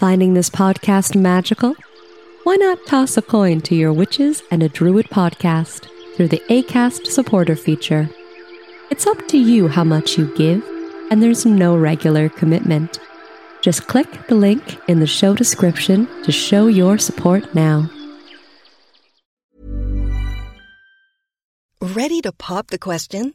Finding this podcast magical? Why not toss a coin to your Witches and a Druid podcast through the ACAST supporter feature? It's up to you how much you give, and there's no regular commitment. Just click the link in the show description to show your support now. Ready to pop the question?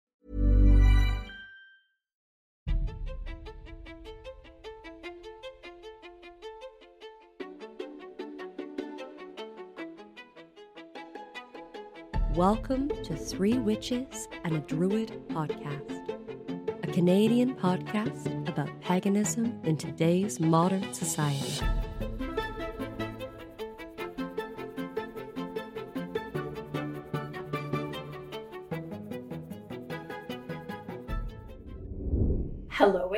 Welcome to Three Witches and a Druid podcast, a Canadian podcast about paganism in today's modern society.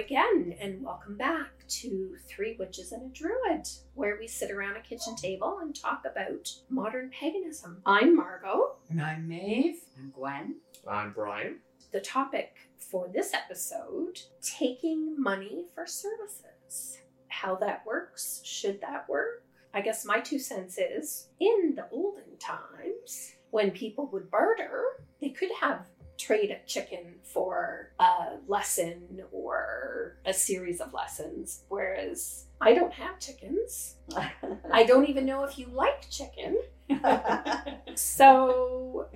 Again, and welcome back to Three Witches and a Druid, where we sit around a kitchen table and talk about modern paganism. I'm Margot. And I'm Maeve. I'm Gwen. I'm Brian. The topic for this episode taking money for services. How that works, should that work? I guess my two cents is in the olden times, when people would barter, they could have trade a chicken for a lesson or a series of lessons. Whereas I don't have chickens. I don't even know if you like chicken. So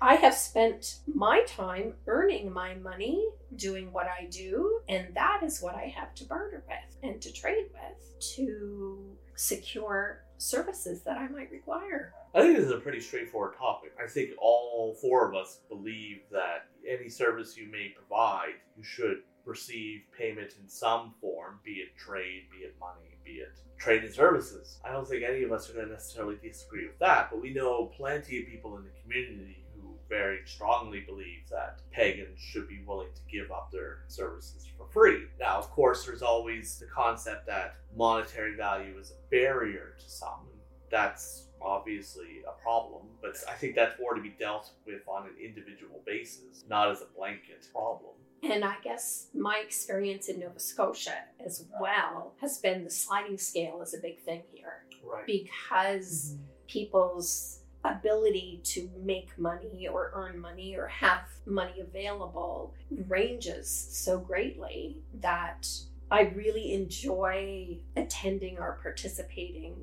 I have spent my time earning my money doing what I do, and that is what I have to barter with and to trade with to secure services that I might require. I think this is a pretty straightforward topic. I think all four of us believe that any service you may provide, you should receive payment in some form, be it trade, be it money, be it trade and services. I don't think any of us are going to necessarily disagree with that, but we know plenty of people in the community very strongly believe that pagans should be willing to give up their services for free. Now, of course, there's always the concept that monetary value is a barrier to some. That's obviously a problem, but I think that's more to be dealt with on an individual basis, not as a blanket problem. And I guess my experience in Nova Scotia as well has been the sliding scale is a big thing here Right. because mm-hmm. people's ability to make money or earn money or have money available ranges so greatly that I really enjoy attending or participating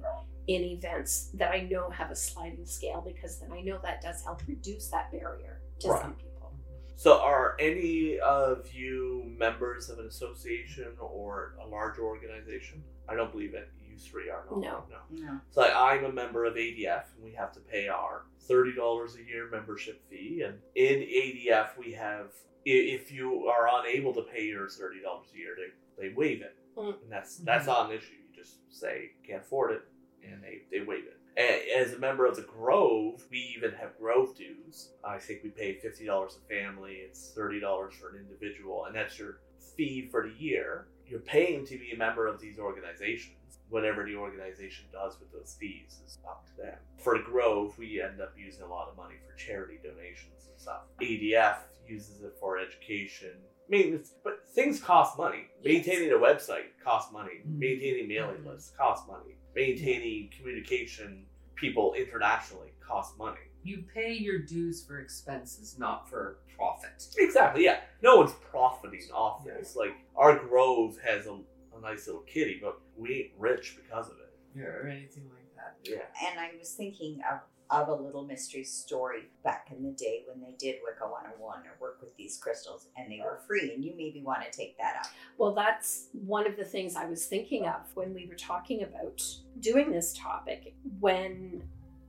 in events that I know have a sliding scale because then I know that does help reduce that barrier to Right. some people. So, are any of you members of an association or a large organization? I don't believe that you three are. Not, No. no. No. So I'm a member of ADF, and we have to pay our thirty dollars a year membership fee. And in ADF, we have if you are unable to pay your thirty dollars a year, they they waive it, Mm. and that's that's not an issue. You just say can't afford it, and they they waive it. As a member of the Grove, we even have Grove dues. I think we pay fifty dollars a family. It's thirty dollars for an individual, and that's your fee for the year. You're paying to be a member of these organizations. Whatever the organization does with those fees is up to them. For Grove, we end up using a lot of money for charity donations and stuff. ADF uses it for education, maintenance, but things cost money. Yes. Maintaining a website costs money. Mm. Maintaining mailing lists costs money. Maintaining communication people internationally costs money. You pay your dues for expenses, not for profit. Exactly, yeah. No one's profiting off this. Like, our Grove has a nice little kitty, but we ain't rich because of it. Yeah, or anything like that. Yeah. And I was thinking of, of a little mystery story back in the day when they did Wicca 101 or work with these crystals and they were free. And you maybe want to take that up. Well, that's one of the things I was thinking of when we were talking about doing this topic. When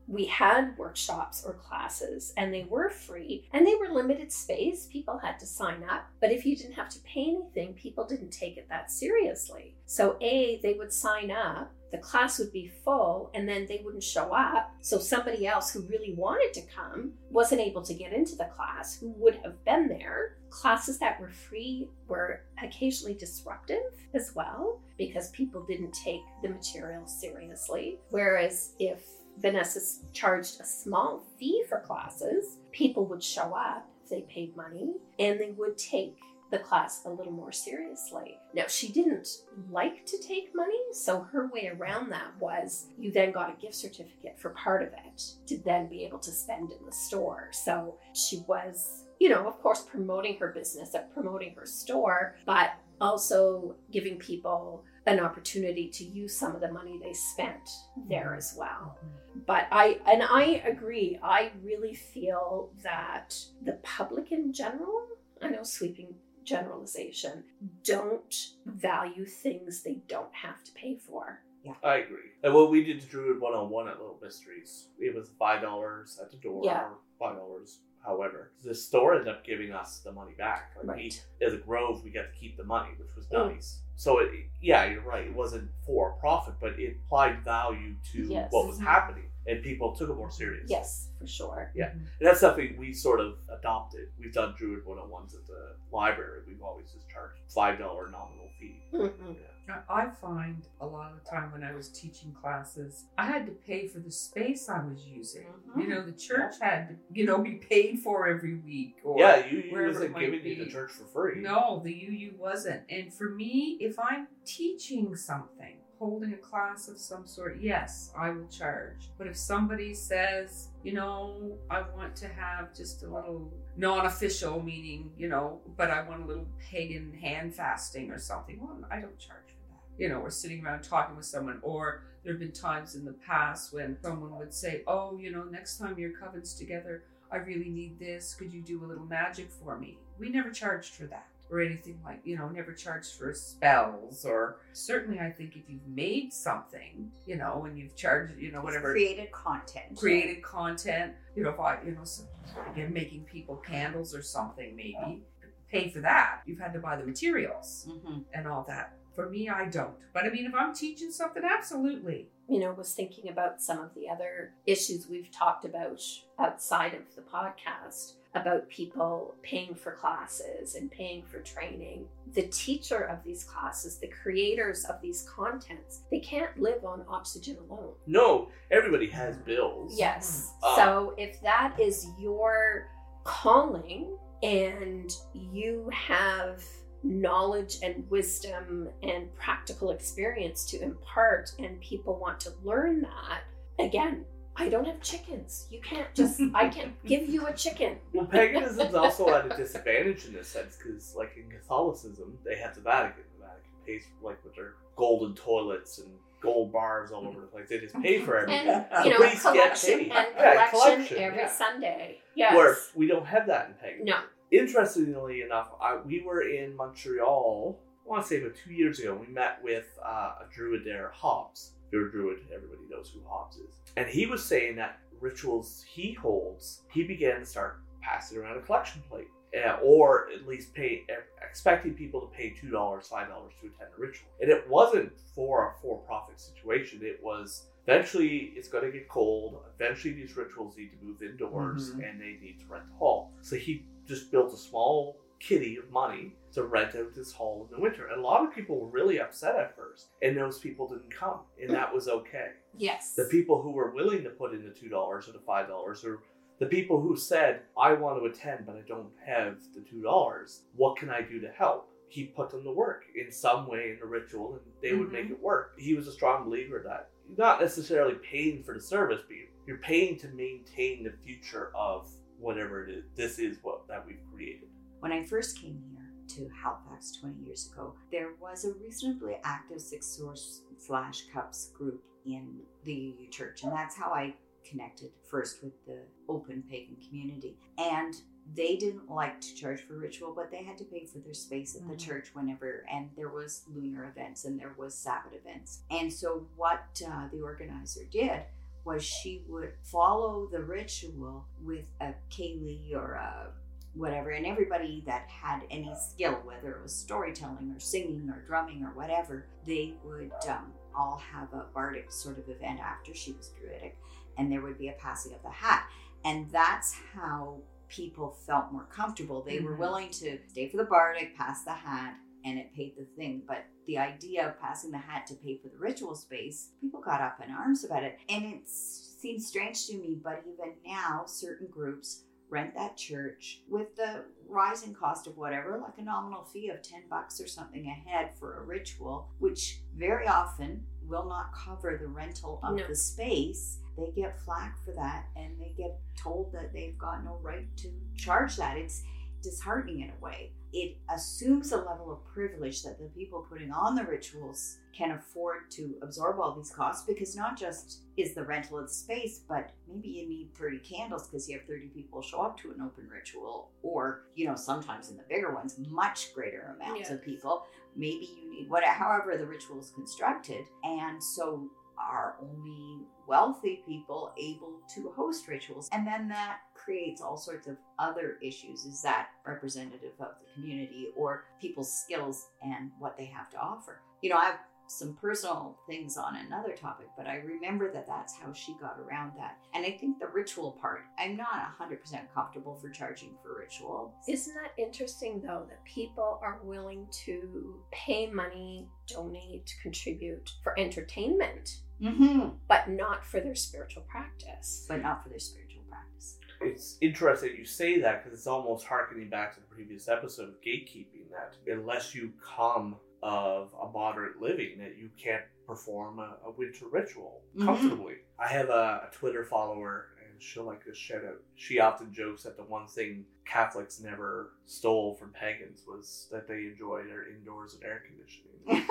we had workshops or classes and they were free and they were limited space. People had to sign up. But if you didn't have to pay anything, people didn't take it that seriously. So, A, they would sign up, the class would be full, and then they wouldn't show up. So, somebody else who really wanted to come wasn't able to get into the class who would have been there. Classes that were free were occasionally disruptive as well because people didn't take the material seriously. Whereas if Vanessa charged a small fee for classes, people would show up if they paid money and they would take the class a little more seriously. Now, she didn't like to take money, so her way around that was you then got a gift certificate for part of it to then be able to spend in the store. So she was, you know, of course, promoting her business, promoting her store, but also giving people an opportunity to use some of the money they spent there as well. But I and I agree. I really feel that the public in general, I know sweeping generalization, don't value things they don't have to pay for. I agree. And what we did to Druid 101 at Little Mysteries, it was $5 at the door Yeah. or $5 however. The store ended up giving us the money back. Like Right. we, as a Grove, we got to keep the money, which was Mm. nice. So, it, yeah, you're right. It wasn't for profit, but it applied value to Yes. what was happening. And people took it more seriously. Yes, for sure. Yeah. And that's something we sort of adopted. We've done Druid 101s at the library. We've always just charged $5 nominal fee. Mhm. I- I find a lot of the time when I was teaching classes, I had to pay for the space I was using. Mhm. You know, the church had to, you know, be paid for every week. Or yeah, you, you wasn't might giving you the church for free. No, the UU wasn't. And for me, if I'm teaching something, holding a class of some sort, yes, I will charge. But if somebody says, you know, I want to have just a little non official meaning, you know, but I want a little pagan hand fasting or something, well, I don't charge for that. You know, we're sitting around talking with someone, or there have been times in the past when someone would say, oh, you know, next time your coven's together, I really need this. Could you do a little magic for me? We never charged for that or anything like, you know, never charged for spells or certainly I think if you've made something, you know, and you've charged, you know, whatever created content. created content, you know, if I, you know, so, again, making people candles or something, maybe pay for that. You've had to buy the materials hmm and all that. For me, I don't. But I mean, if I'm teaching something, absolutely. you know, was thinking about some of the other issues we've talked about outside of the podcast about people paying for classes and paying for training. The teacher of these classes, the creators of these contents, they can't live on oxygen alone. No, everybody has bills. Yes. Uh, so if that is your calling and you have knowledge and wisdom and practical experience to impart and people want to learn that, again, I don't have chickens. You can't just, I can't give you a chicken. Well, paganism's also at a disadvantage in this sense because, like in Catholicism, they have the Vatican. The Vatican pays like with their golden toilets and gold bars all over the place. They just pay for everything. And, The you know, priests get collection paid. and Yeah, collection, collection, every yeah. Sunday. Yes. Where we don't have that in paganism. no. Interestingly enough, I, we were in Montreal. I want to say about two years ago. We met with uh, a druid there, Hobbs. A druid, everybody knows who Hobbs is. And he was saying that rituals he holds, he began to start passing around a collection plate, uh, or at least pay, expecting people to pay two dollars, five dollars to attend a ritual. And it wasn't for a for-profit situation. It was eventually it's going to get cold. Eventually, these rituals need to move indoors, Mhm. and they need to rent a hall. So he just built a small kitty of money to rent out this hall in the winter. And a lot of people were really upset at first, and those people didn't come, and that was okay. Yes. The people who were willing to put in the two dollars or the five dollars, or the people who said, "I want to attend, but I don't have the two dollars. What can I do to help?" He put them to work in some way in the ritual, and they would Mhm. make it work. He was a strong believer that you're not necessarily paying for the service, but you're paying to maintain the future of whatever it is. This is what that we've created. When I first came here to Halifax 20 years ago, there was a reasonably active Six Source Flash CUUPS group in the UU Church, and that's how I connected first with the open pagan community. And they didn't like to charge for ritual, but they had to pay for their space at the Mhm. church whenever, and there was lunar events and there was Sabbath events. And so what uh, the organizer did was she would follow the ritual with a ceilidh or a whatever, and everybody that had any skill, whether it was storytelling or singing or drumming or whatever, they would um, all have a bardic sort of event after she was druidic, and there would be a passing of the hat, and that's how people felt more comfortable. They were Mhm. willing to stay for the bardic, pass the hat, and it paid the thing. But the idea of passing the hat to pay for the ritual space, people got up in arms about it. And it seems strange to me, but even now, certain groups rent that church with the rising cost of whatever, like a nominal fee of 10 bucks or something a head for a ritual, which very often will not cover the rental of No. the space. They get flack for that and they get told that they've got no right to charge that. It's disheartening in a way. It assumes a level of privilege that the people putting on the rituals can afford to absorb all these costs because not just is the rental of the space, but maybe you need 30 candles because you have 30 people show up to an open ritual, or, you know, sometimes in the bigger ones, much greater amounts of people. Maybe you need what, however, the ritual is constructed. And so are only wealthy people able to host rituals and then that creates all sorts of other issues is that representative of the community or people's skills and what they have to offer you know i have some personal things on another topic but i remember that that's how she got around that and i think the ritual part i'm not 100% comfortable for charging for rituals Isn't that interesting though that people are willing to pay money, donate, contribute for entertainment, mm-hmm. but not for their spiritual practice? but not for their spiritual practice It's interesting you say that because it's almost harkening back to the previous episode of gatekeeping that unless you come of a moderate living, that you can't perform a, a winter ritual Mhm. comfortably. I have a, a Twitter follower, and she'll like to shout out. She often jokes that the one thing Catholics never stole from pagans was that they enjoy their indoors and air conditioning.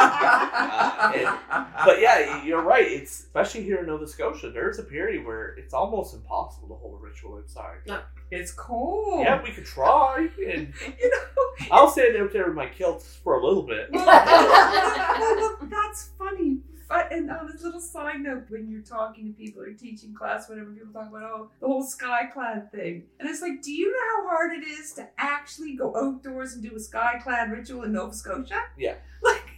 Uh, and- but yeah, you're right. It's especially here in Nova Scotia. There's a period where it's almost impossible to hold a ritual inside. No. It's cold. Yeah, we could try, and you know, I'll stand out there with my kilt for a little bit. Well, well, that's funny. But, and on this little side note, when you're talking to people or teaching class, whatever, people talk about, oh, the whole skyclad thing. And it's like, do you know how hard it is to actually go outdoors and do a skyclad ritual in Nova Scotia? Yeah.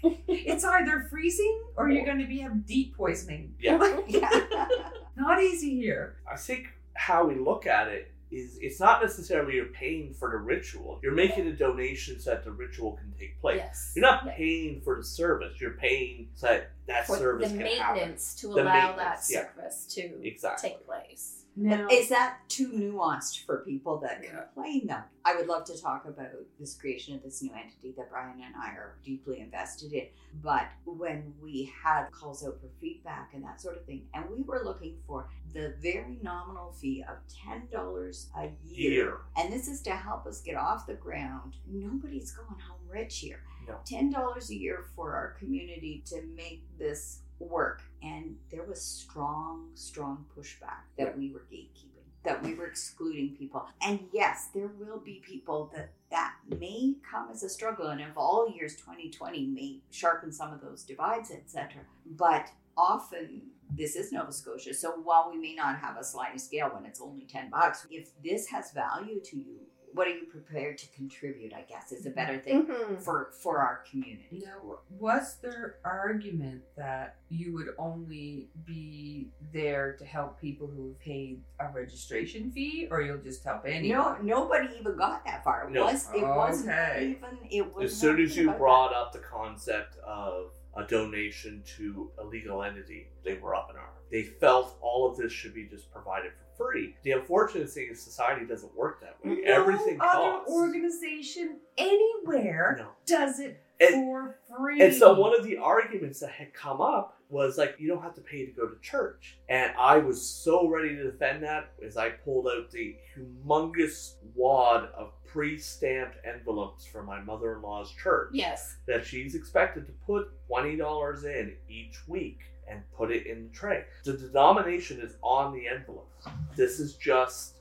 Like, it's either freezing or you're going to be have deep poisoning. Yeah. yeah. Not easy here. I think how we look at it is it's not necessarily you're paying for the ritual. You're making a donation so that the ritual can take place. Yes. You're not paying for the service. You're paying so that that for service the can happen. maintenance to The allow that maintenance, yeah. service to Exactly. take place. Now, Is that too nuanced for people that Yeah. complain though? I would love to talk about this creation of this new entity that Brian and I are deeply invested in. But when we had calls out for feedback and that sort of thing, and we were looking for the very nominal fee of ten dollars a year. Year. And this is to help us get off the ground. Nobody's going home rich here. No. Ten dollars a year for our community to make this work. And there was strong, strong pushback that we were gatekeeping, that we were excluding people. And yes, there will be people that that may come as a struggle, and of all years, 2020 may sharpen some of those divides, etc. But often this is Nova Scotia. So while we may not have a sliding scale when it's only 10 bucks, if this has value to you, what are you prepared to contribute? I guess is a better thing Mhm. for for our community. Now, was there argument that you would only be there to help people who have paid a registration fee, or you'll just help anyone No, anyone? nobody even got that far. It No. was it wasn't even it was As soon as you about brought up the concept of a donation to a legal entity, they were up in arms. They felt all of this should be just provided for free. The unfortunate thing is society doesn't work that way. No Everything other costs. organization anywhere No. does it And- for free. And so one of the arguments that had come up was like, you don't have to pay to go to church. And I was so ready to defend that as I pulled out the humongous wad of pre-stamped envelopes for my mother-in-law's church Yes. that she's expected to put $20 in each week and put it in the tray. The denomination is on the envelope. This is just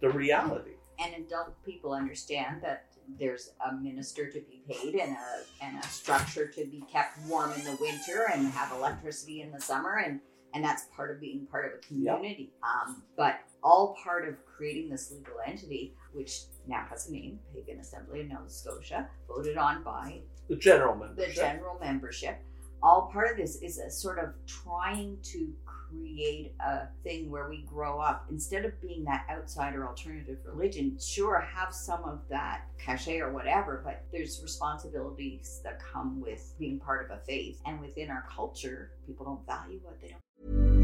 the reality. and adult people understand that there's a minister to be paid and a and a structure to be kept warm in the winter and have electricity in the summer and and that's part of being part of a community. Um, but all part of creating this legal entity, which now has a name, Pagan Assembly of Nova Scotia, voted on by The general membership. the general membership. All part of this is a sort of trying to create a thing where we grow up instead of being that outsider alternative religion. Sure, have some of that cachet or whatever, but there's responsibilities that come with being part of a faith. And within our culture, people don't value what they don't.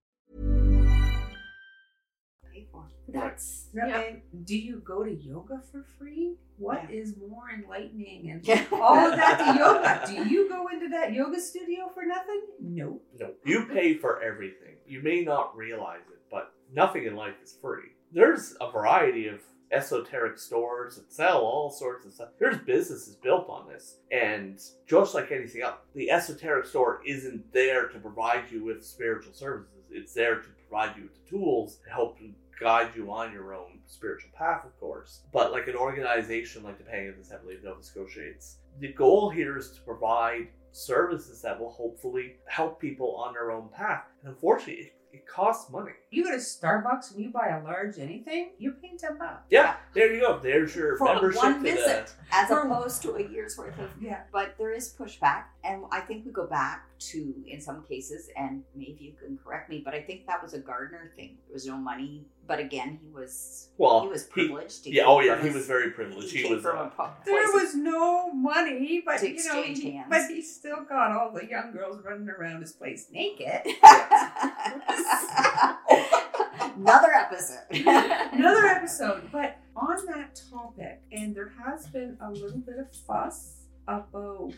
That's No, yeah. do you go to yoga for free? What Yeah. is more enlightening and all of that to yoga? Do you go into that yoga studio for nothing? No. No, you pay for everything. You may not realize it, but nothing in life is free. There's a variety of esoteric stores that sell all sorts of stuff. There's businesses built on this. And just like anything else, the esoteric store isn't there to provide you with spiritual services. It's there to provide you with the tools to help guide you on your own spiritual path, of course. But like an organization like the Pagan Assembly of Nova Scotia, it's the goal here is to provide services that will hopefully help people on their own path. And unfortunately, it, it costs money. You go to Starbucks and you buy a large anything, you're paying ten bucks. Yeah, there you go. There's your For membership one to the- visit, as For- opposed to a year's worth of Yeah. but there is pushback and i think we go back to in some cases and maybe you can correct me but i think that was a gardner thing there was no money but again he was Well, he was he- privileged yeah, oh yeah, from he his- was very privileged. He came was from uh, a po- There was no money, but To you know, he, hands. but he still got all the young girls running around his place naked. another episode Another episode, but on that topic, and there has been a little bit of fuss about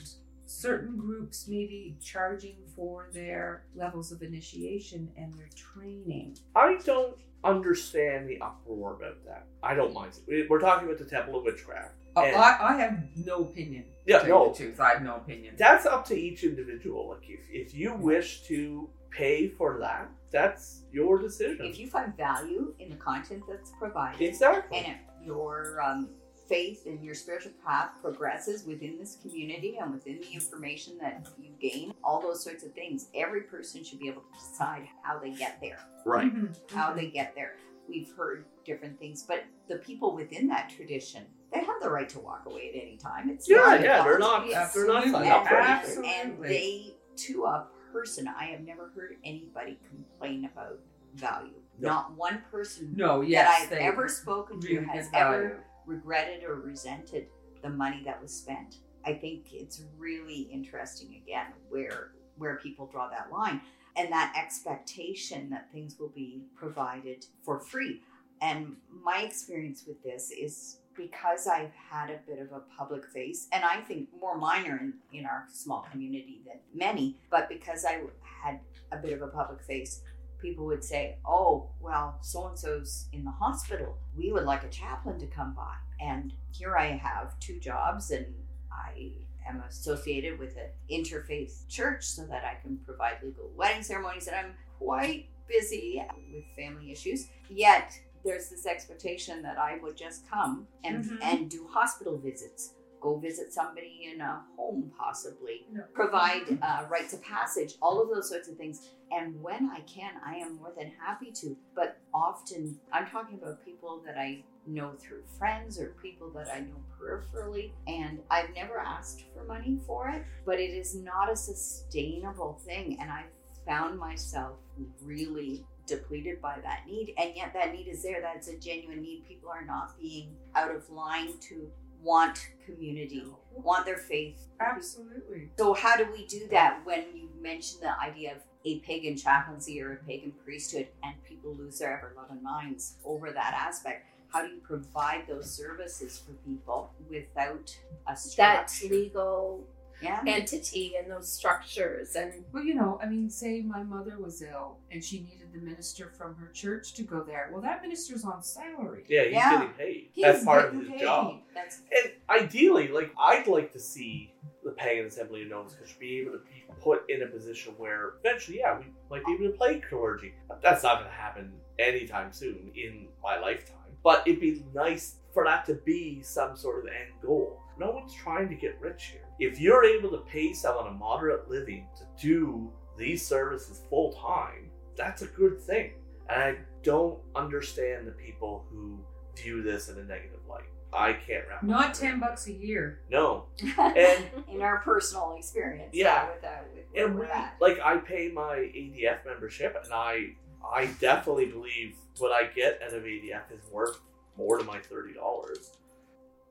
certain groups maybe charging for their levels of initiation and their training. I don't understand the uproar about that. I don't mind. We're talking about the Temple of Witchcraft. And Oh, I, I have no opinion. Yeah, to tell you no. the truth. I have no opinion. that's up to each individual. Like if, if you wish to pay for that, that's your decision. if you find value in the content that's provided exactly. and if your um, faith and your spiritual path progresses within this community and within the information that you gain, all those sorts of things, every person should be able to decide how they get there. right. Mhm, How mhm. they get there. We've heard different things, but the people within that tradition, they have the right to walk away at any time. It's Yeah, not yeah, they're not to they're not Absolutely. signed up for anything. Absolutely. and they to a person i have never heard anybody complain about value No. not one person No, yes, that i've ever spoken to has get value. ever regretted or resented the money that was spent. I think it's really interesting again where where people draw that line and that expectation that things will be provided for free. And my experience with this is because I've had a bit of a public face, and I think more minor in, in our small community than many, but because I had a bit of a public face, people would say, Oh, well, so and so's in the hospital. We would like a chaplain to come by. And here I have two jobs, and I am associated with an interfaith church so that I can provide legal wedding ceremonies, and I'm quite busy with family issues. Yet there's this expectation that I would just come and Mhm. and do hospital visits go visit somebody in a home, possibly No. provide uh, rites of passage, all of those sorts of things. And when I can, I am more than happy to. But often, I'm talking about people that I know through friends or people that I know peripherally, and I've never asked for money for it, but it is not a sustainable thing. And I've found myself really depleted by that need and yet that need is there that's a genuine need people are not being out of line to want community want their faith. Absolutely. so how do we do that when you mention the idea of a pagan chaplaincy or a pagan priesthood and people lose their ever loving minds over that aspect? How do you provide those services for people without a That structure? legal yeah entity and those structures and Well, you know, I mean, say my mother was ill and she needed the minister from her church to go there. Well, that minister's on salary. Yeah, he's Yeah. getting paid. He's That's part of his paid. job. that's And ideally, like I'd like to see the Pagan Assembly of Nova Scotia be able to be put in a position where eventually, yeah, we might be able to play clergy. That's not going to happen anytime soon in my lifetime. But it'd be nice for that to be some sort of end goal. No one's trying to get rich here. If you're able to pay someone a moderate living to do these services full time, that's a good thing. And I don't understand the people who view this in a negative light. I can't wrap. my Not ten around bucks a year. No, and in our personal experience Yeah. with, uh, with and we're at. like I pay my ADF membership, and I I definitely believe what I get out of ADF is worth more than my thirty dollars.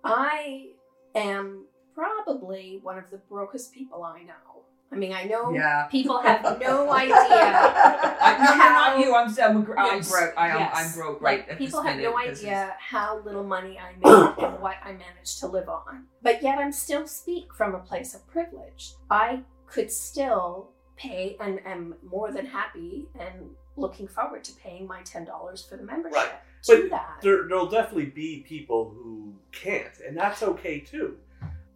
I am probably one of the brokest people I know. I mean, I know Yeah. people have no idea. I, no, no, how- not you. I'm, I'm, I'm Yes, broke. I am, yes. I'm broke right at people have minute no 'cause idea how little money I make and what I manage to live on. But yet, I'm still speak from a place of privilege. I could still pay and am more than happy and looking forward to paying my ten dollars for the membership. Right. But that, there, there'll definitely be people who can't, and that's okay too.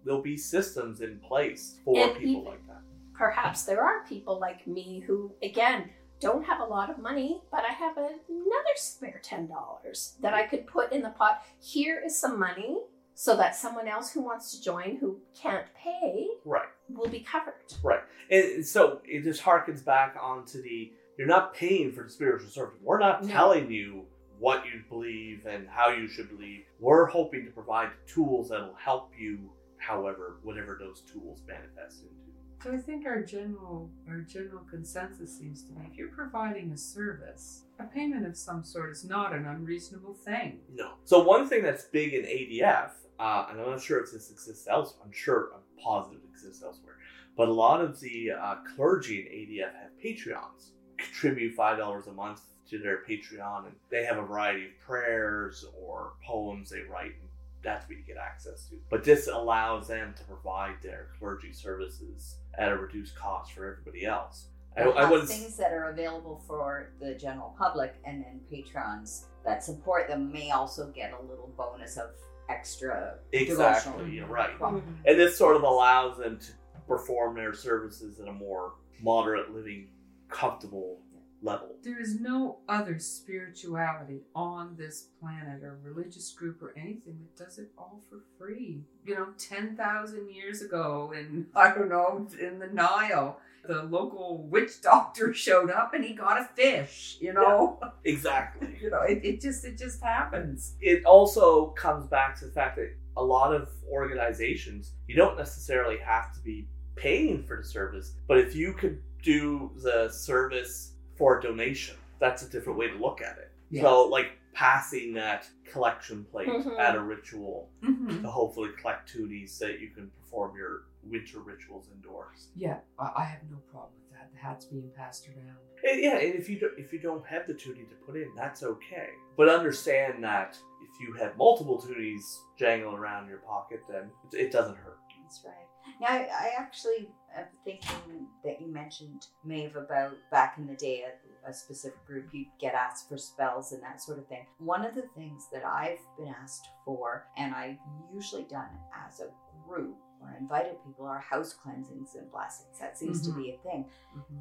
There'll be systems in place for And people even- like that. perhaps there are people like me who, again, don't have a lot of money, but I have another spare $10 that I could put in the pot. Here is some money so that someone else who wants to join who can't pay Right. will be covered. Right. And so it just harkens back onto the you're not paying for the spiritual service. We're not No. telling you what you believe and how you should believe. We're hoping to provide tools that'll help you, however, whatever those tools manifest into. So I think our general our general consensus seems to be if you're providing a service, a payment of some sort is not an unreasonable thing. No. So one thing that's big in ADF, uh, and I'm not sure if this exists elsewhere. I'm sure I'm positive it exists elsewhere. But a lot of the uh, clergy in ADF have Patreons. Contribute five dollars a month to their Patreon, and they have a variety of prayers or poems they write. And that's what you get access to. But this allows them to provide their clergy services at a reduced cost for everybody else. I, I have wouldn't. things that are available for the general public, and then patrons that support them may also get a little bonus of extra Exactly, you're right. pro- mm-hmm. And this sort of allows them to perform their services in a more moderate living, comfortable level. There is no other spirituality on this planet or religious group or anything that does it all for free. You know, 10,000 years ago in, I don't know, in the Nile, the local witch doctor showed up and he got a fish, you know? Exactly. you know, it, it just, it just happens. It also comes back to the fact that a lot of organizations, you don't necessarily have to be paying for the service, but if you could do the service for a donation, that's a different way to look at it. Yeah. So, like passing that collection plate Mhm. at a ritual Mhm. to hopefully collect toonies so that you can perform your winter rituals indoors. Yeah, I, I have no problem with that. The hat's being passed around. And yeah, and if you do, if you don't have the toonie to put in, that's okay. But understand that if you have multiple toonies jangling around in your pocket, then it, it doesn't hurt. That's right. Now, I, I actually am thinking that you mentioned, Maeve, about back in the day at a specific group, you'd get asked for spells and that sort of thing. One of the things that I've been asked for, and I've usually done as a group or invited people, are house cleansings and blessings. That seems Mhm. to be a thing.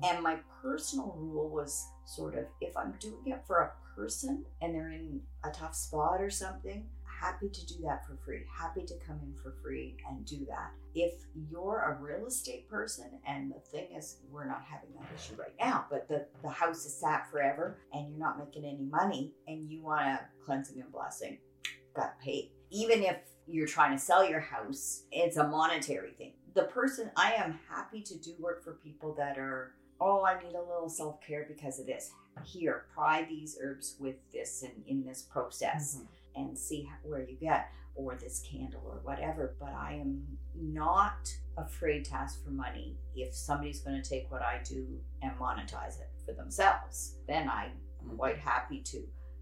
And my personal rule was sort of if I'm doing it for a person and they're in a tough spot or something, happy to do that for free. Happy to come in for free and do that. If you're a real estate person, and the thing is, we're not having that issue right now, but the, the house is sat forever and you're not making any money and you want a cleansing and blessing, got paid. Even if you're trying to sell your house, it's a monetary thing. The person, I am happy to do work for people that are, oh, I need a little self care because of this. Here, try these herbs with this and in this process mm-hmm. And see how, where you get, or this candle or whatever. But I am not afraid to ask for money if somebody's going to take what I do and monetize it for themselves. Then I'm mm-hmm. quite happy to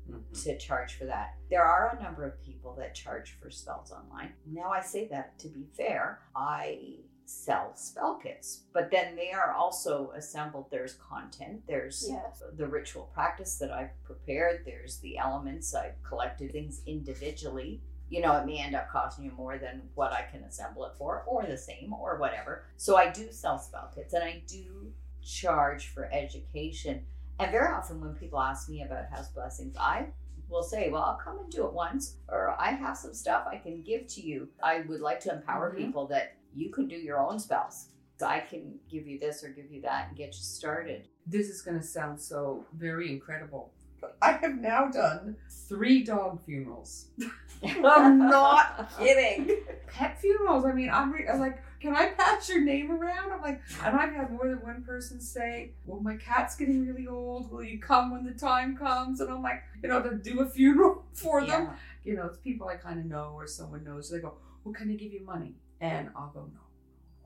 mm-hmm. to charge for that. There are a number of people that charge for spells online. Now I say that to be fair, I sell spell kits, but then they are also assembled. There's content, there's Yes. the ritual practice that I've prepared, there's the elements I've collected things individually. You know, it may end up costing you more than what I can assemble it for, or the same, or whatever. So I do sell spell kits and I do charge for education. And very often when people ask me about house blessings, I will say, Well, I'll come and do it once, or I have some stuff I can give to you. I would like to empower Mhm. people that you can do your own spells. So I can give you this or give you that and get you started. This is going to sound so very incredible. But I have now done three dog funerals. I'm not kidding. Pet funerals. I mean, I'm, re- I'm like, can I pass your name around? I'm like, and I've had more than one person say, well, my cat's getting really old. Will you come when the time comes? And I'm like, you know, to do a funeral for them. Yeah. You know, it's people I kind of know or someone knows. They go, well, can I give you money? And I'll go, no.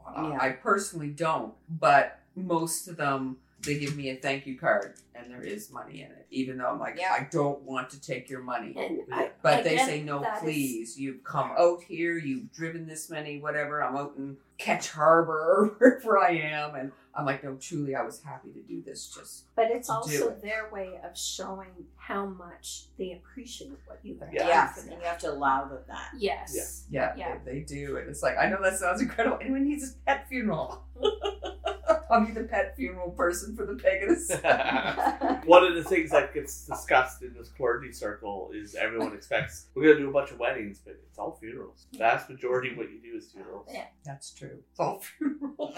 Uh, Yeah. I personally don't, but most of them they give me a thank you card and there is money in it, even though I'm like, Yeah. I don't want to take your money. And I, But they say, no, that is- please. You've come out here, you've driven this many, whatever. I'm out in Ketch Harbour, wherever I am. And I'm like, no, truly, I was happy to do this. Just, But it's also it. their way of showing how much they appreciate what you have Yeah. done Yes, for and you have to allow them that. Yes. yeah, Yeah. They, they do. And it's like, I know that sounds incredible. Anyone needs a pet funeral. I'll be the pet funeral person for the paganist. One of the things that gets discussed in this clergy circle is everyone expects we're gonna do a bunch of weddings, but it's all funerals. Vast majority of what you do is funerals. Yeah. That's true. It's all funerals.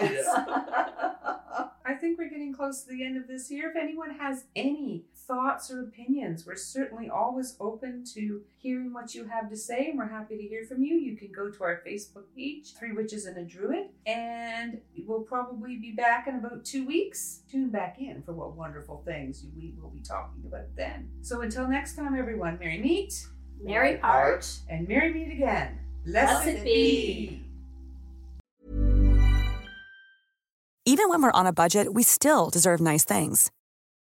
I think we're getting close to the end of this year. If anyone has any thoughts or opinions, we're certainly always open to hearing what you have to say, and we're happy to hear from you. You can go to our Facebook page, Three Witches and a Druid, and we'll probably be back in about two weeks. Tune back in for what wonderful things we will be talking about then. So until next time, everyone, Merry Meet merry Part. and Merry Meet again. Blessed, Blessed be. be. Even when we're on a budget, we still deserve nice things.